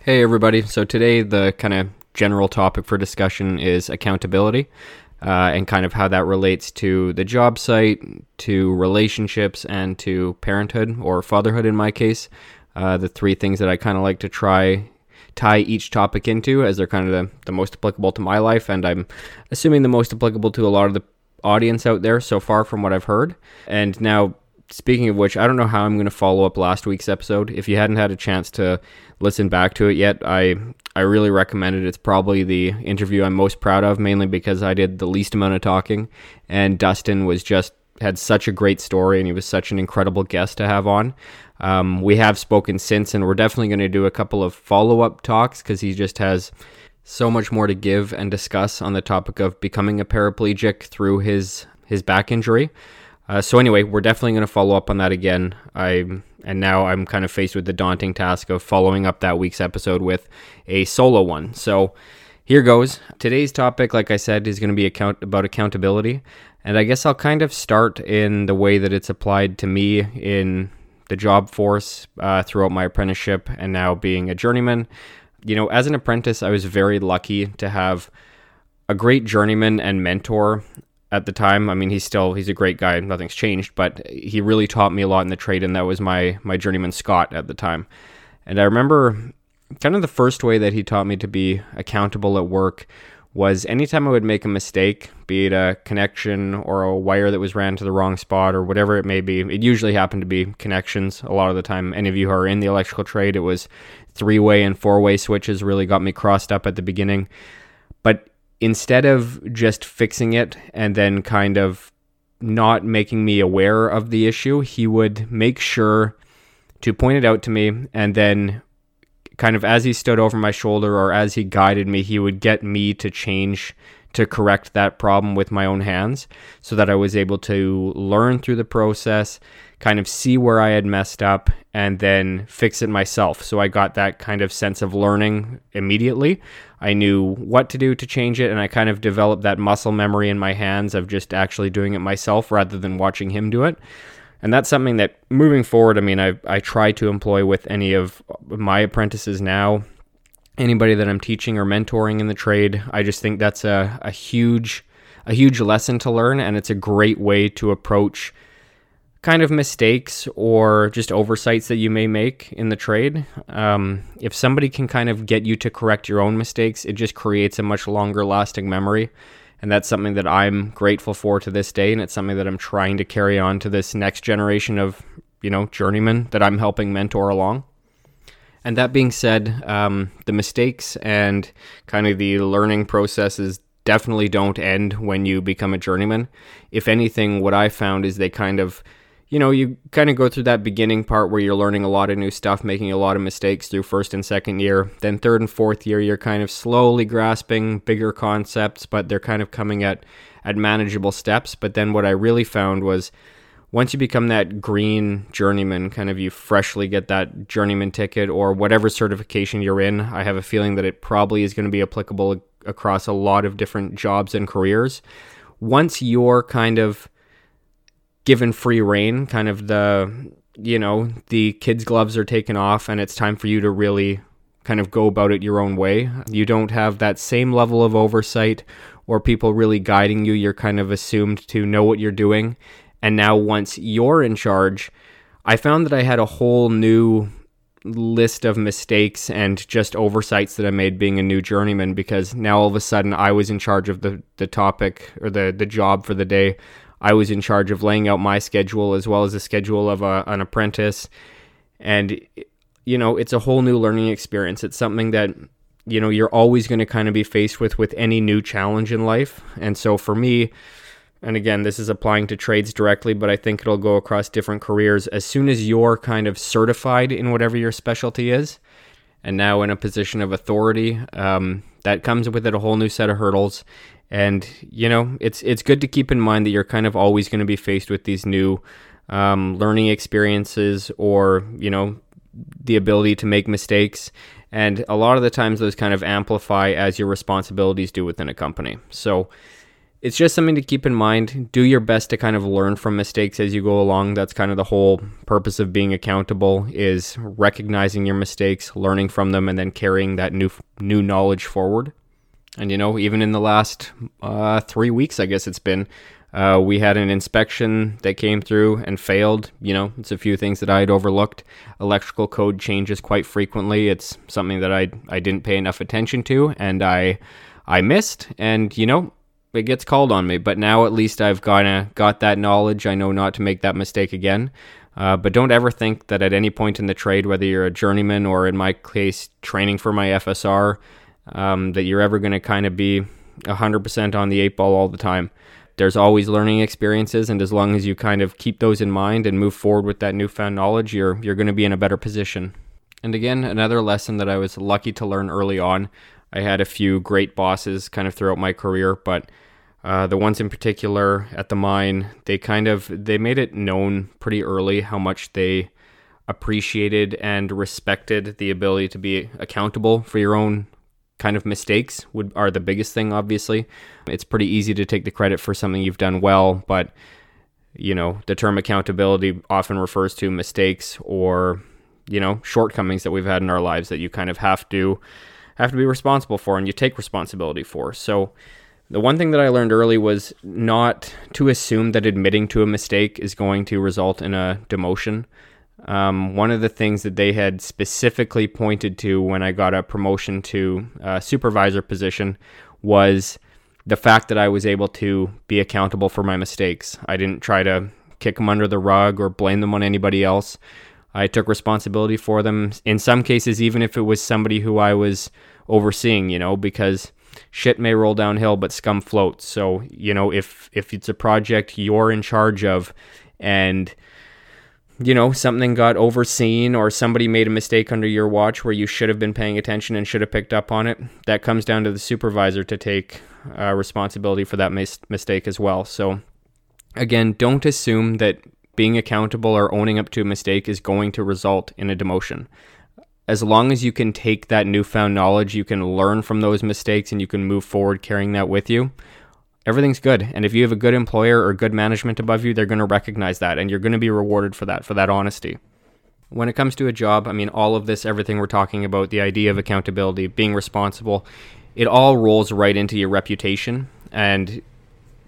Hey, everybody. So, today, the kind of general topic for discussion is accountability uh, and kind of how that relates to the job site, to relationships, and to parenthood or fatherhood in my case. Uh, the three things that I kind of like to try tie each topic into as they're kind of the, the most applicable to my life and i'm assuming the most applicable to a lot of the audience out there so far from what i've heard and now speaking of which, I don't know how I'm going to follow up last week's episode. If you hadn't had a chance to listen back to it yet, I I really recommend it. It's probably the interview I'm most proud of, mainly because I did the least amount of talking, and Dustin was just had such a great story, and he was such an incredible guest to have on. Um, we have spoken since, and we're definitely going to do a couple of follow up talks because he just has so much more to give and discuss on the topic of becoming a paraplegic through his his back injury. Uh, so anyway, we're definitely going to follow up on that again. I and now I'm kind of faced with the daunting task of following up that week's episode with a solo one. So here goes. Today's topic, like I said, is going to be account about accountability, and I guess I'll kind of start in the way that it's applied to me in the job force uh, throughout my apprenticeship and now being a journeyman. You know, as an apprentice, I was very lucky to have a great journeyman and mentor at the time. I mean, he's still he's a great guy. Nothing's changed, but he really taught me a lot in the trade, and that was my my journeyman Scott at the time. And I remember kind of the first way that he taught me to be accountable at work was anytime I would make a mistake, be it a connection or a wire that was ran to the wrong spot or whatever it may be. It usually happened to be connections a lot of the time. Any of you who are in the electrical trade, it was three way and four way switches really got me crossed up at the beginning. But instead of just fixing it and then kind of not making me aware of the issue, he would make sure to point it out to me and then kind of as he stood over my shoulder or as he guided me, he would get me to change to correct that problem with my own hands so that I was able to learn through the process, kind of see where I had messed up, and then fix it myself. So I got that kind of sense of learning immediately. I knew what to do to change it, and I kind of developed that muscle memory in my hands of just actually doing it myself rather than watching him do it. And that's something that moving forward, I mean, I, I try to employ with any of my apprentices now anybody that I'm teaching or mentoring in the trade. I just think that's a, a huge a huge lesson to learn and it's a great way to approach kind of mistakes or just oversights that you may make in the trade. Um, if somebody can kind of get you to correct your own mistakes, it just creates a much longer lasting memory. And that's something that I'm grateful for to this day. And it's something that I'm trying to carry on to this next generation of, you know, journeymen that I'm helping mentor along. And that being said, um, the mistakes and kind of the learning processes definitely don't end when you become a journeyman. If anything, what I found is they kind of, you know, you kind of go through that beginning part where you're learning a lot of new stuff, making a lot of mistakes through first and second year. Then third and fourth year, you're kind of slowly grasping bigger concepts, but they're kind of coming at at manageable steps. But then what I really found was once you become that green journeyman, kind of you freshly get that journeyman ticket or whatever certification you're in, I have a feeling that it probably is going to be applicable across a lot of different jobs and careers. Once you're kind of given free reign, kind of the, you know, the kids' gloves are taken off and it's time for you to really kind of go about it your own way. You don't have that same level of oversight or people really guiding you. You're kind of assumed to know what you're doing and now, once you're in charge, I found that I had a whole new list of mistakes and just oversights that I made being a new journeyman because now all of a sudden I was in charge of the, the topic or the, the job for the day. I was in charge of laying out my schedule as well as the schedule of a, an apprentice. And, you know, it's a whole new learning experience. It's something that, you know, you're always going to kind of be faced with with any new challenge in life. And so for me, and again, this is applying to trades directly, but I think it'll go across different careers. As soon as you're kind of certified in whatever your specialty is, and now in a position of authority. Um, that comes with it a whole new set of hurdles. And you know, it's it's good to keep in mind that you're kind of always going to be faced with these new um, learning experiences, or you know, the ability to make mistakes. And a lot of the times, those kind of amplify as your responsibilities do within a company. So it's just something to keep in mind. Do your best to kind of learn from mistakes as you go along. That's kind of the whole purpose of being accountable is recognizing your mistakes, learning from them, and then carrying that new new knowledge forward. And you know, even in the last uh, three weeks, I guess it's been, uh, we had an inspection that came through and failed. You know, it's a few things that I had overlooked. Electrical code changes quite frequently. It's something that I I didn't pay enough attention to, and I I missed. And you know, it gets called on me. But now at least I've kind got that knowledge. I know not to make that mistake again. Uh, but don't ever think that at any point in the trade, whether you're a journeyman or in my case, training for my FSR, um, that you're ever going to kind of be 100% on the eight ball all the time. There's always learning experiences, and as long as you kind of keep those in mind and move forward with that newfound knowledge, you're you're going to be in a better position. And again, another lesson that I was lucky to learn early on I had a few great bosses kind of throughout my career, but uh, the ones in particular at the mine, they kind of they made it known pretty early how much they appreciated and respected the ability to be accountable for your own kind of mistakes would are the biggest thing obviously it's pretty easy to take the credit for something you've done well but you know the term accountability often refers to mistakes or you know shortcomings that we've had in our lives that you kind of have to have to be responsible for and you take responsibility for. So, the one thing that I learned early was not to assume that admitting to a mistake is going to result in a demotion. Um, one of the things that they had specifically pointed to when I got a promotion to a supervisor position was the fact that I was able to be accountable for my mistakes. I didn't try to kick them under the rug or blame them on anybody else. I took responsibility for them. In some cases, even if it was somebody who I was overseeing, you know, because shit may roll downhill, but scum floats. So, you know, if if it's a project you're in charge of, and you know something got overseen or somebody made a mistake under your watch where you should have been paying attention and should have picked up on it, that comes down to the supervisor to take uh, responsibility for that mis- mistake as well. So, again, don't assume that being accountable or owning up to a mistake is going to result in a demotion. As long as you can take that newfound knowledge, you can learn from those mistakes and you can move forward carrying that with you, everything's good. And if you have a good employer or good management above you, they're going to recognize that and you're going to be rewarded for that, for that honesty. When it comes to a job, I mean, all of this, everything we're talking about, the idea of accountability, being responsible, it all rolls right into your reputation. And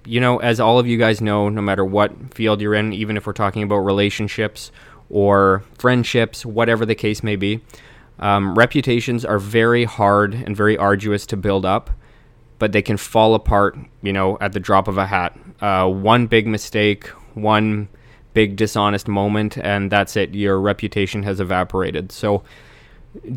you know, as all of you guys know, no matter what field you're in, even if we're talking about relationships or friendships, whatever the case may be, um, reputations are very hard and very arduous to build up, but they can fall apart, you know, at the drop of a hat. Uh, one big mistake, one big dishonest moment, and that's it. Your reputation has evaporated. So,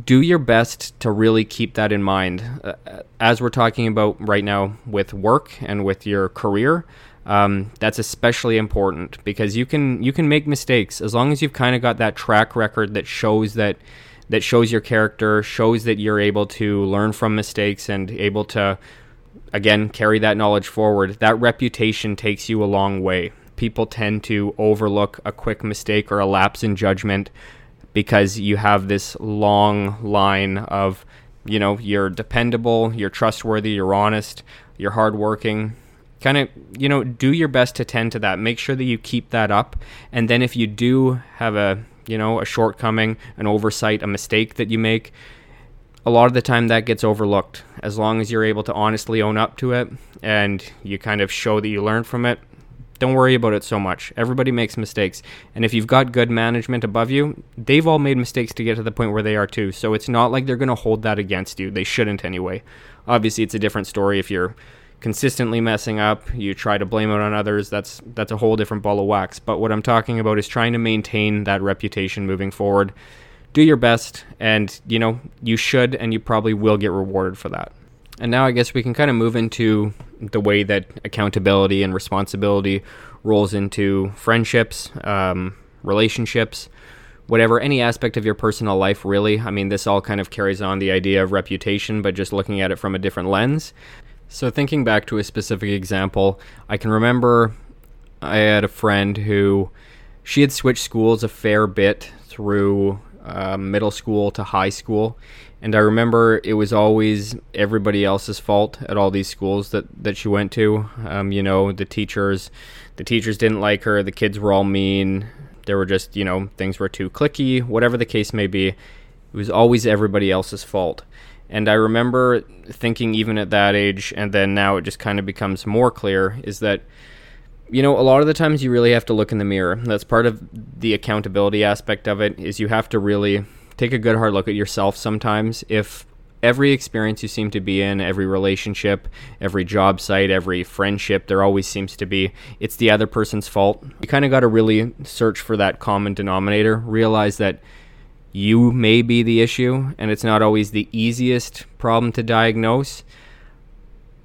do your best to really keep that in mind. Uh, as we're talking about right now with work and with your career, um, that's especially important because you can you can make mistakes as long as you've kind of got that track record that shows that that shows your character, shows that you're able to learn from mistakes and able to again carry that knowledge forward. That reputation takes you a long way. People tend to overlook a quick mistake or a lapse in judgment because you have this long line of, you know, you're dependable, you're trustworthy, you're honest, you're hardworking. Kind of, you know, do your best to tend to that. Make sure that you keep that up. And then if you do have a, you know, a shortcoming, an oversight, a mistake that you make, a lot of the time that gets overlooked. As long as you're able to honestly own up to it and you kind of show that you learned from it, don't worry about it so much. Everybody makes mistakes. And if you've got good management above you, they've all made mistakes to get to the point where they are too. So it's not like they're going to hold that against you. They shouldn't anyway. Obviously, it's a different story if you're consistently messing up, you try to blame it on others, that's that's a whole different ball of wax. But what I'm talking about is trying to maintain that reputation moving forward. Do your best and, you know, you should and you probably will get rewarded for that. And now I guess we can kind of move into the way that accountability and responsibility rolls into friendships, um, relationships, whatever, any aspect of your personal life, really. I mean, this all kind of carries on the idea of reputation, but just looking at it from a different lens. So, thinking back to a specific example, I can remember I had a friend who she had switched schools a fair bit through uh, middle school to high school. And I remember it was always everybody else's fault at all these schools that, that she went to. Um, you know, the teachers, the teachers didn't like her. The kids were all mean. There were just, you know, things were too clicky. Whatever the case may be, it was always everybody else's fault. And I remember thinking, even at that age, and then now it just kind of becomes more clear, is that you know, a lot of the times you really have to look in the mirror. That's part of the accountability aspect of it is you have to really take a good hard look at yourself sometimes. If every experience you seem to be in, every relationship, every job site, every friendship, there always seems to be it's the other person's fault. You kind of got to really search for that common denominator, realize that you may be the issue and it's not always the easiest problem to diagnose,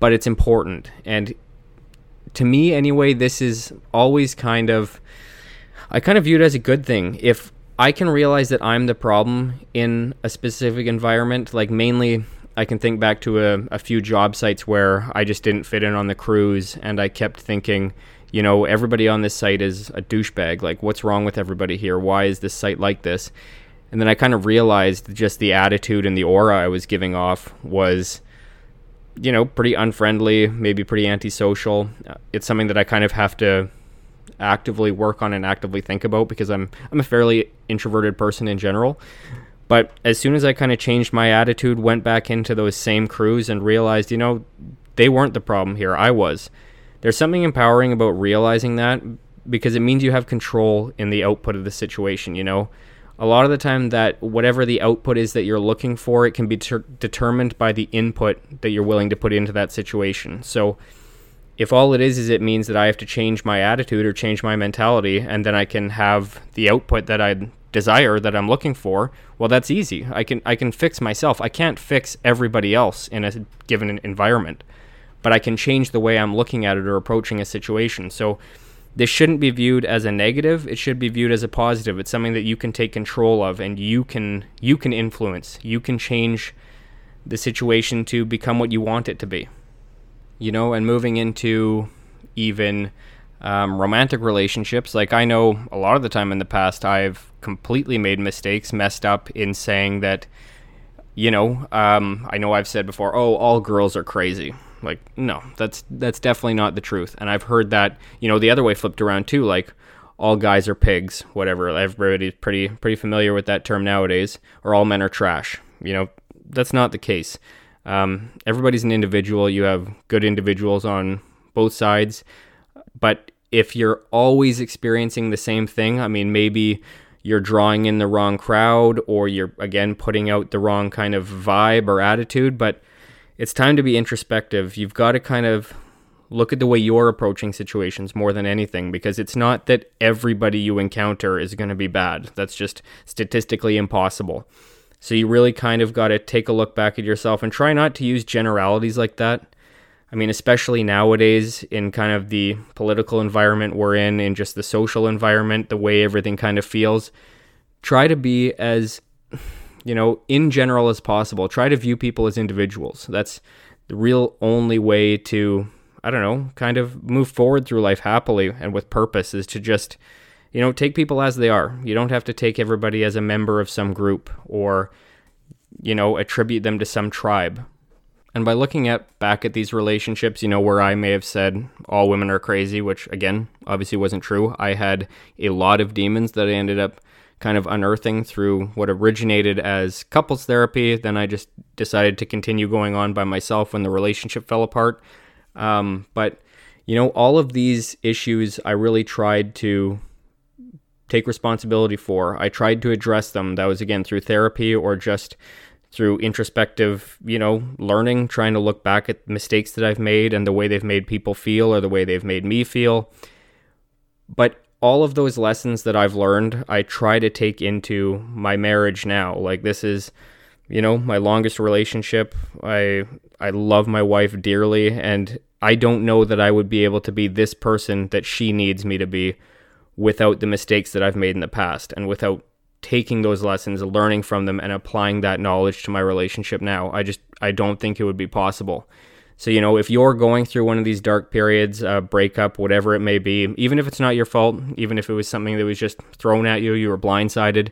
but it's important. And to me anyway, this is always kind of I kind of view it as a good thing. If I can realize that I'm the problem in a specific environment, like mainly I can think back to a, a few job sites where I just didn't fit in on the crews and I kept thinking, you know, everybody on this site is a douchebag. Like, what's wrong with everybody here? Why is this site like this? And then I kind of realized just the attitude and the aura I was giving off was you know, pretty unfriendly, maybe pretty antisocial. Uh, it's something that I kind of have to actively work on and actively think about because I'm I'm a fairly introverted person in general. But as soon as I kind of changed my attitude, went back into those same crews and realized, you know, they weren't the problem here. I was. There's something empowering about realizing that because it means you have control in the output of the situation, you know a lot of the time that whatever the output is that you're looking for it can be ter- determined by the input that you're willing to put into that situation. So if all it is is it means that i have to change my attitude or change my mentality and then i can have the output that i desire that i'm looking for well that's easy. I can i can fix myself. I can't fix everybody else in a given environment but i can change the way i'm looking at it or approaching a situation. So this shouldn't be viewed as a negative it should be viewed as a positive. It's something that you can take control of and you can you can influence. You can change the situation to become what you want it to be you know and moving into even um, romantic relationships. Like i know a lot of the time in the past i've completely made mistakes messed up in saying that you know um, i know i've said before oh all girls are crazy like, no, that's that's definitely not the truth. And I've heard that, you know, the other way flipped around too, like all guys are pigs, whatever. Everybody's pretty pretty familiar with that term nowadays, or all men are trash. You know, that's not the case. Um, everybody's an individual. You have good individuals on both sides, but if you're always experiencing the same thing, I mean, maybe you're drawing in the wrong crowd, or you're again putting out the wrong kind of vibe or attitude, but it's time to be introspective. You've got to kind of look at the way you're approaching situations more than anything because it's not that everybody you encounter is going to be bad. That's just statistically impossible. So you really kind of got to take a look back at yourself and try not to use generalities like that. I mean, especially nowadays in kind of the political environment we're in, in just the social environment, the way everything kind of feels. Try to be as you know, in general as possible. Try to view people as individuals. That's the real only way to, I don't know, kind of move forward through life happily and with purpose is to just, you know, take people as they are. You don't have to take everybody as a member of some group or, you know, attribute them to some tribe. And by looking at back at these relationships, you know, where I may have said all women are crazy, which again, obviously wasn't true. I had a lot of demons that I ended up kind of unearthing through what originated as couples therapy. Then I just decided to continue going on by myself when the relationship fell apart. Um, but, you know, all of these issues I really tried to take responsibility for. I tried to address them. That was again through therapy or just through introspective, you know, learning, trying to look back at mistakes that I've made and the way they've made people feel or the way they've made me feel. But all of those lessons that I've learned, I try to take into my marriage now. Like this is, you know, my longest relationship. I I love my wife dearly and I don't know that I would be able to be this person that she needs me to be without the mistakes that I've made in the past and without taking those lessons, learning from them, and applying that knowledge to my relationship now. I just I don't think it would be possible. So you know, if you're going through one of these dark periods, uh, breakup, whatever it may be, even if it's not your fault, even if it was something that was just thrown at you, you were blindsided,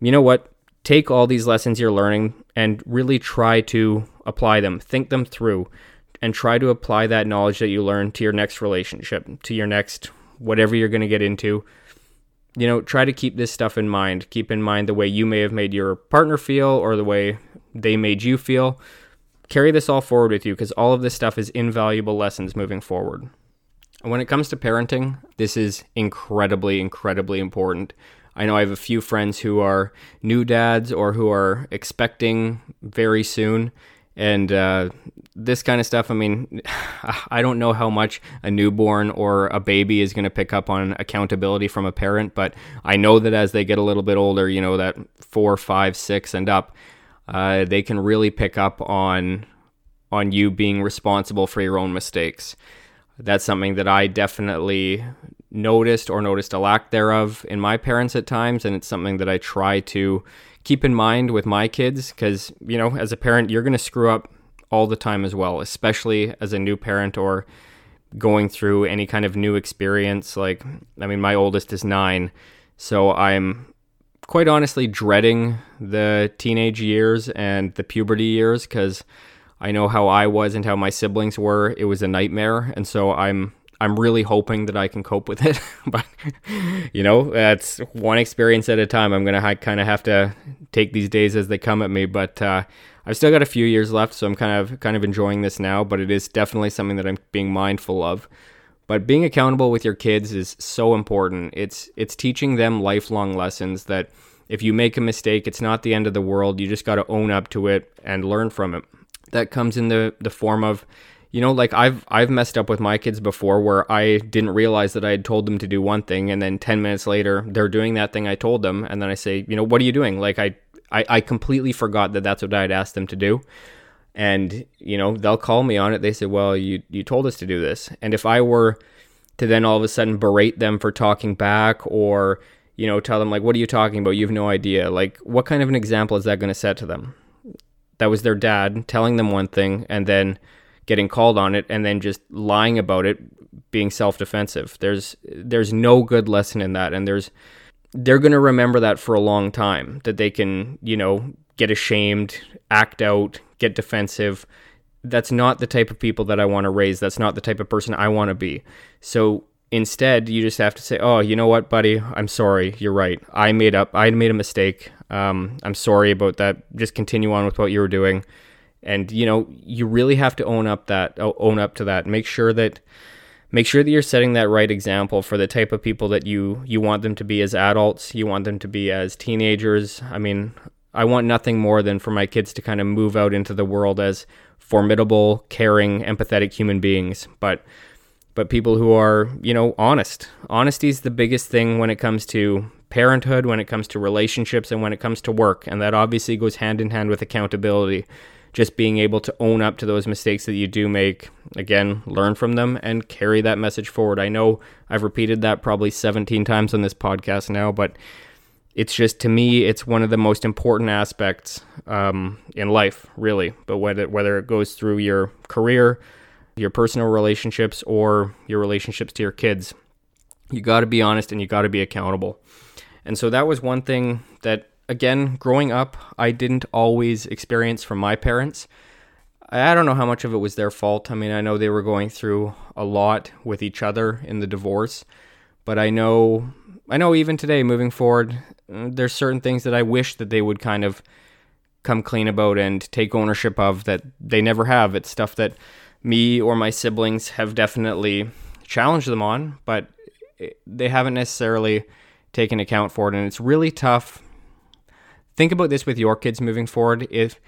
you know what? Take all these lessons you're learning and really try to apply them. Think them through and try to apply that knowledge that you learned to your next relationship, to your next whatever you're going to get into you know, try to keep this stuff in mind. Keep in mind the way you may have made your partner feel or the way they made you feel. Carry this all forward with you because all of this stuff is invaluable lessons moving forward. And when it comes to parenting, this is incredibly, incredibly important. I know I have a few friends who are new dads or who are expecting very soon. And uh, this kind of stuff, I mean, I don't know how much a newborn or a baby is going to pick up on accountability from a parent, but I know that as they get a little bit older, you know, that four, five, six, and up, uh, they can really pick up on on you being responsible for your own mistakes. That's something that I definitely noticed or noticed a lack thereof in my parents at times, and it's something that I try to keep in mind with my kids because you know, as a parent, you're going to screw up all the time as well, especially as a new parent or going through any kind of new experience. Like, I mean, my oldest is nine, so I'm quite honestly dreading the teenage years and the puberty years because I know how I was and how my siblings were. It was a nightmare, and so I'm I'm really hoping that I can cope with it. but you know, that's one experience at a time. I'm gonna ha- kind of have to take these days as they come at me. But uh, I've still got a few years left, so I'm kind of kind of enjoying this now. But it is definitely something that I'm being mindful of. But being accountable with your kids is so important. It's it's teaching them lifelong lessons that if you make a mistake, it's not the end of the world. You just got to own up to it and learn from it. That comes in the the form of you know like i've i've messed up with my kids before where i didn't realize that i had told them to do one thing and then 10 minutes later they're doing that thing i told them and then i say you know what are you doing like i i, I completely forgot that that's what i'd asked them to do and you know they'll call me on it. They say well you you told us to do this. And if i were to then all of a sudden berate them for talking back or you know tell them like what are you talking about? You have no idea. Like what kind of an example is that going to set to them? That was their dad telling them one thing and then getting called on it and then just lying about it being self-defensive. There's there's no good lesson in that. And there's they're going to remember that for a long time that they can you know get ashamed act out get defensive. That's not the type of people that I want to raise. That's not the type of person I want to be. So instead you just have to say oh you know what buddy? I'm sorry. You're right. I made up i made a mistake. Um, i'm sorry about that. Just continue on with what you were doing. And you know you really have to own up that own up to that. Make sure that make sure that you're setting that right example for the type of people that you you want them to be as adults you want them to be as teenagers. I mean i want nothing more than for my kids to kind of move out into the world as formidable caring empathetic human beings. But but people who are you know honest. Honesty is the biggest thing when it comes to parenthood when it comes to relationships and when it comes to work. And that obviously goes hand in hand with accountability. Just being able to own up to those mistakes that you do make, again, learn from them and carry that message forward. I know I've repeated that probably 17 times on this podcast now, but it's just to me, it's one of the most important aspects um, in life, really. But whether whether it goes through your career, your personal relationships, or your relationships to your kids, you got to be honest and you got to be accountable. And so that was one thing that again, growing up, I didn't always experience from my parents. I don't know how much of it was their fault. I mean, I know they were going through a lot with each other in the divorce, but I know I know even today moving forward, mm, there's certain things that I wish that they would kind of come clean about and take ownership of that they never have. It's stuff that me or my siblings have definitely challenged them on, but they haven't necessarily taken account for it and it's really tough think about this with your kids moving forward. If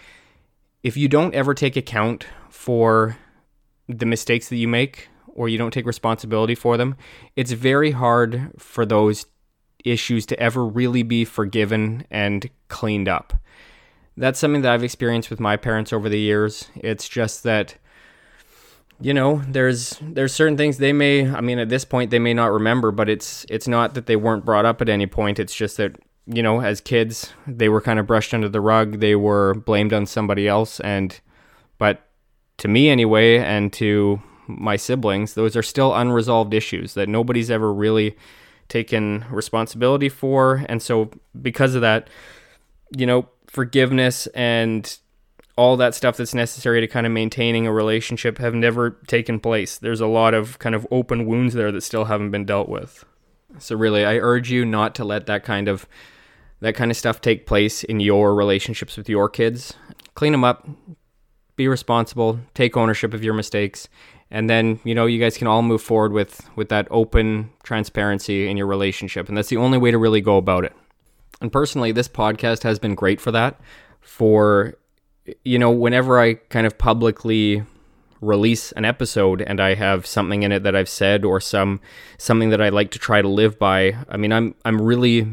if you don't ever take account for the mistakes that you make or you don't take responsibility for them, it's very hard for those issues to ever really be forgiven and cleaned up. That's something that I've experienced with my parents over the years. It's just that you know, there's there's certain things they may I mean at this point they may not remember, but it's it's not that they weren't brought up at any point. It's just that you know, as kids, they were kind of brushed under the rug. They were blamed on somebody else. And, but to me anyway, and to my siblings, those are still unresolved issues that nobody's ever really taken responsibility for. And so, because of that, you know, forgiveness and all that stuff that's necessary to kind of maintaining a relationship have never taken place. There's a lot of kind of open wounds there that still haven't been dealt with. So really, I urge you not to let that kind of that kind of stuff take place in your relationships with your kids. Clean them up, be responsible, take ownership of your mistakes, and then you know you guys can all move forward with with that open transparency in your relationship, and that's the only way to really go about it. And personally, this podcast has been great for that. For you know, whenever I kind of publicly release an episode and I have something in it that I've said or some something that I like to try to live by, I mean, I'm I'm really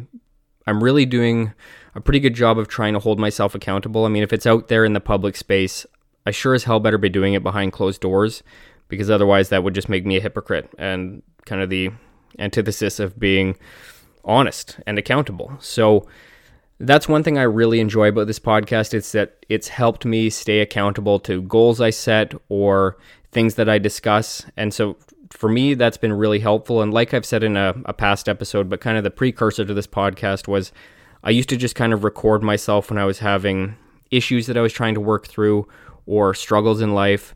I'm really doing a pretty good job of trying to hold myself accountable. I mean, if it's out there in the public space, I sure as hell better be doing it behind closed doors because otherwise that would just make me a hypocrite and kind of the antithesis of being honest and accountable. So that's one thing I really enjoy about this podcast. It's that it's helped me stay accountable to goals I set or things that I discuss. And so for me, that's been really helpful. And like I've said in a, a past episode, but kind of the precursor to this podcast was I used to just kind of record myself when I was having issues that I was trying to work through or struggles in life.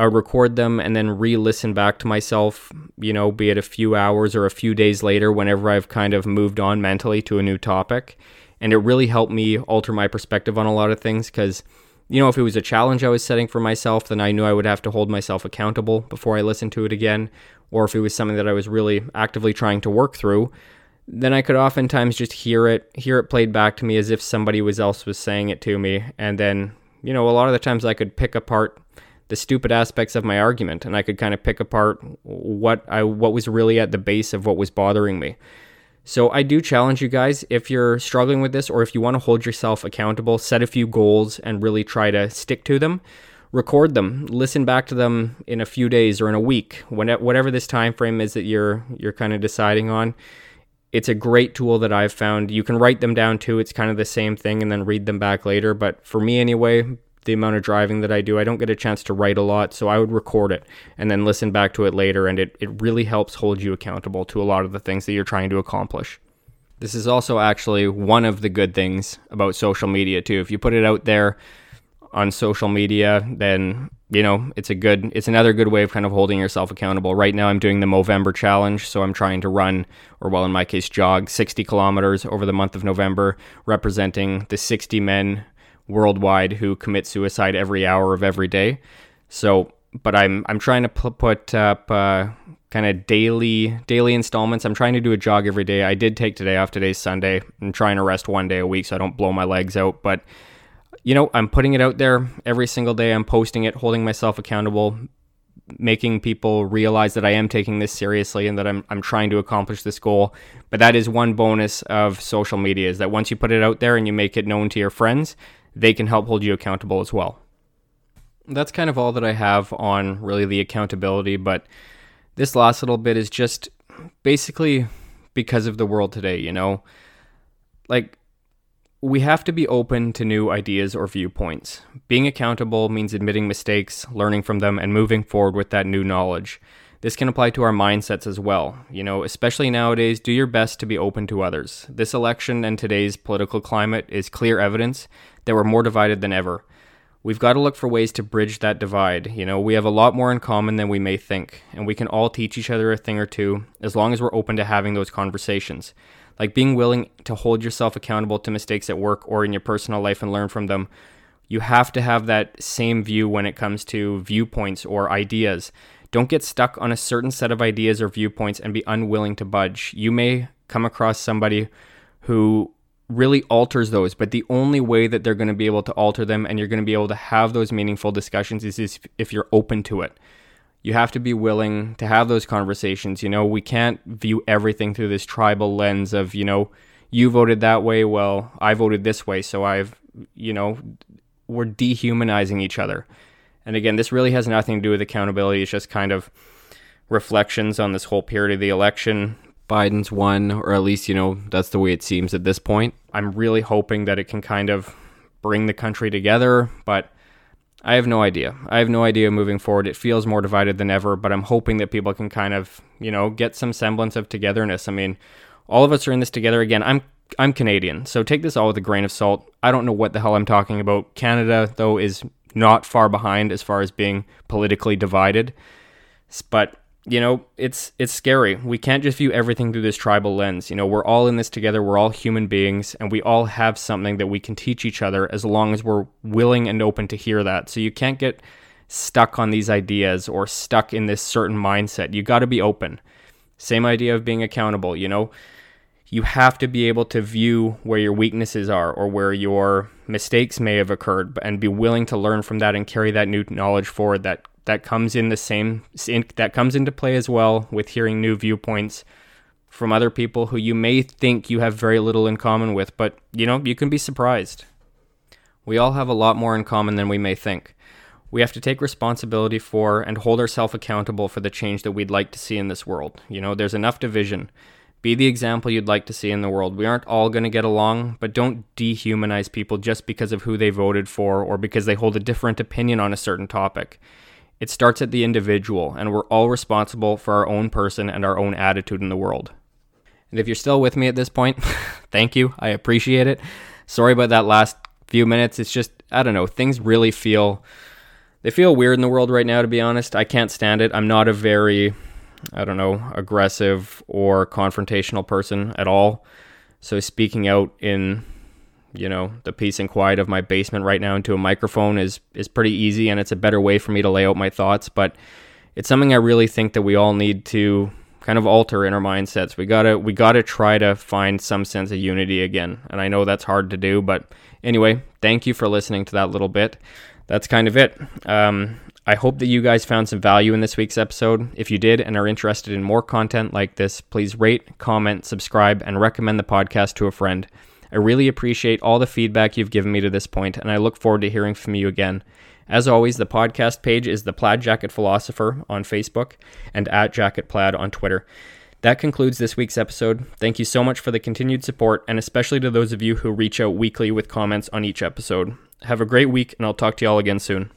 I record them and then re listen back to myself, you know, be it a few hours or a few days later, whenever I've kind of moved on mentally to a new topic. And it really helped me alter my perspective on a lot of things because, you know, if it was a challenge I was setting for myself, then I knew I would have to hold myself accountable before I listened to it again. Or if it was something that I was really actively trying to work through, then I could oftentimes just hear it, hear it played back to me as if somebody was else was saying it to me. And then, you know, a lot of the times I could pick apart the stupid aspects of my argument and I could kind of pick apart what I what was really at the base of what was bothering me. So I do challenge you guys if you're struggling with this or if you want to hold yourself accountable, set a few goals and really try to stick to them. Record them, listen back to them in a few days or in a week, whatever this time frame is that you're you're kind of deciding on. It's a great tool that I've found. You can write them down too. It's kind of the same thing and then read them back later, but for me anyway, the amount of driving that I do. I don't get a chance to write a lot, so I would record it and then listen back to it later, and it, it really helps hold you accountable to a lot of the things that you're trying to accomplish. This is also actually one of the good things about social media, too. If you put it out there on social media, then you know it's a good it's another good way of kind of holding yourself accountable right now i'm doing the movember challenge so i'm trying to run or well in my case jog 60 kilometers over the month of november representing the 60 men worldwide who commit suicide every hour of every day. So, but I'm I'm trying to put up uh, kind of daily daily installments. I'm trying to do a jog every day. I did take today off. Today's Sunday. I'm trying to rest one day a week so I don't blow my legs out. But you know, I'm putting it out there every single day. I'm posting it, holding myself accountable, making people realize that I am taking this seriously and that I'm I'm trying to accomplish this goal. But that is one bonus of social media is that once you put it out there and you make it known to your friends, they can help hold you accountable as well. That's kind of all that I have on really the accountability, but this last little bit is just basically because of the world today, you know? Like, we have to be open to new ideas or viewpoints. Being accountable means admitting mistakes, learning from them, and moving forward with that new knowledge. This can apply to our mindsets as well. You know, especially nowadays, do your best to be open to others. This election and today's political climate is clear evidence that we're more divided than ever. We've got to look for ways to bridge that divide. You know, we have a lot more in common than we may think, and we can all teach each other a thing or two as long as we're open to having those conversations. Like being willing to hold yourself accountable to mistakes at work or in your personal life and learn from them. You have to have that same view when it comes to viewpoints or ideas. Don't get stuck on a certain set of ideas or viewpoints and be unwilling to budge. You may come across somebody who really alters those, but the only way that they're going to be able to alter them and you're going to be able to have those meaningful discussions is if you're open to it. You have to be willing to have those conversations. You know, we can't view everything through this tribal lens of, you know, you voted that way, well, I voted this way, so I've, you know, we're dehumanizing each other. And again, this really has nothing to do with accountability. It's just kind of reflections on this whole period of the election. Biden's won, or at least, you know, that's the way it seems at this point. I'm really hoping that it can kind of bring the country together, but I have no idea. I have no idea moving forward. It feels more divided than ever, but I'm hoping that people can kind of, you know, get some semblance of togetherness. I mean, all of us are in this together again. I'm I'm Canadian, so take this all with a grain of salt. I don't know what the hell I'm talking about. Canada, though, is not far behind as far as being politically divided. But you know, it's it's scary. We can't just view everything through this tribal lens. You know, we're all in this together. We're all human beings, and we all have something that we can teach each other as long as we're willing and open to hear that. So you can't get stuck on these ideas or stuck in this certain mindset. You got to be open. Same idea of being accountable. You know, you have to be able to view where your weaknesses are or where your mistakes may have occurred and be willing to learn from that and carry that new knowledge forward that that comes in the same that comes into play as well with hearing new viewpoints from other people who you may think you have very little in common with, but you know, you can be surprised. We all have a lot more in common than we may think. We have to take responsibility for and hold ourselves accountable for the change that we'd like to see in this world. You know, there's enough division. Be the example you'd like to see in the world. We aren't all going to get along, but don't dehumanize people just because of who they voted for or because they hold a different opinion on a certain topic. It starts at the individual, and we're all responsible for our own person and our own attitude in the world. And if you're still with me at this point, thank you. I appreciate it. Sorry about that last few minutes. It's just, I don't know, things really feel they feel weird in the world right now to be honest. I can't stand it. I'm not a very I don't know, aggressive or confrontational person at all. So speaking out in you know the peace and quiet of my basement right now into a microphone is is pretty easy and it's a better way for me to lay out my thoughts. But it's something i really think that we all need to kind of alter in our mindsets. We gotta we gotta try to find some sense of unity again. And i know that's hard to do but anyway thank you for listening to that little bit. That's kind of it. Um, I hope that you guys found some value in this week's episode. If you did and are interested in more content like this, please rate, comment, subscribe, and recommend the podcast to a friend. I really appreciate all the feedback you've given me to this point, and I look forward to hearing from you again. As always, the podcast page is the Plaid Jacket Philosopher on Facebook and at Jacket Plaid on Twitter. That concludes this week's episode. Thank you so much for the continued support, and especially to those of you who reach out weekly with comments on each episode. Have a great week, and I'll talk to you all again soon.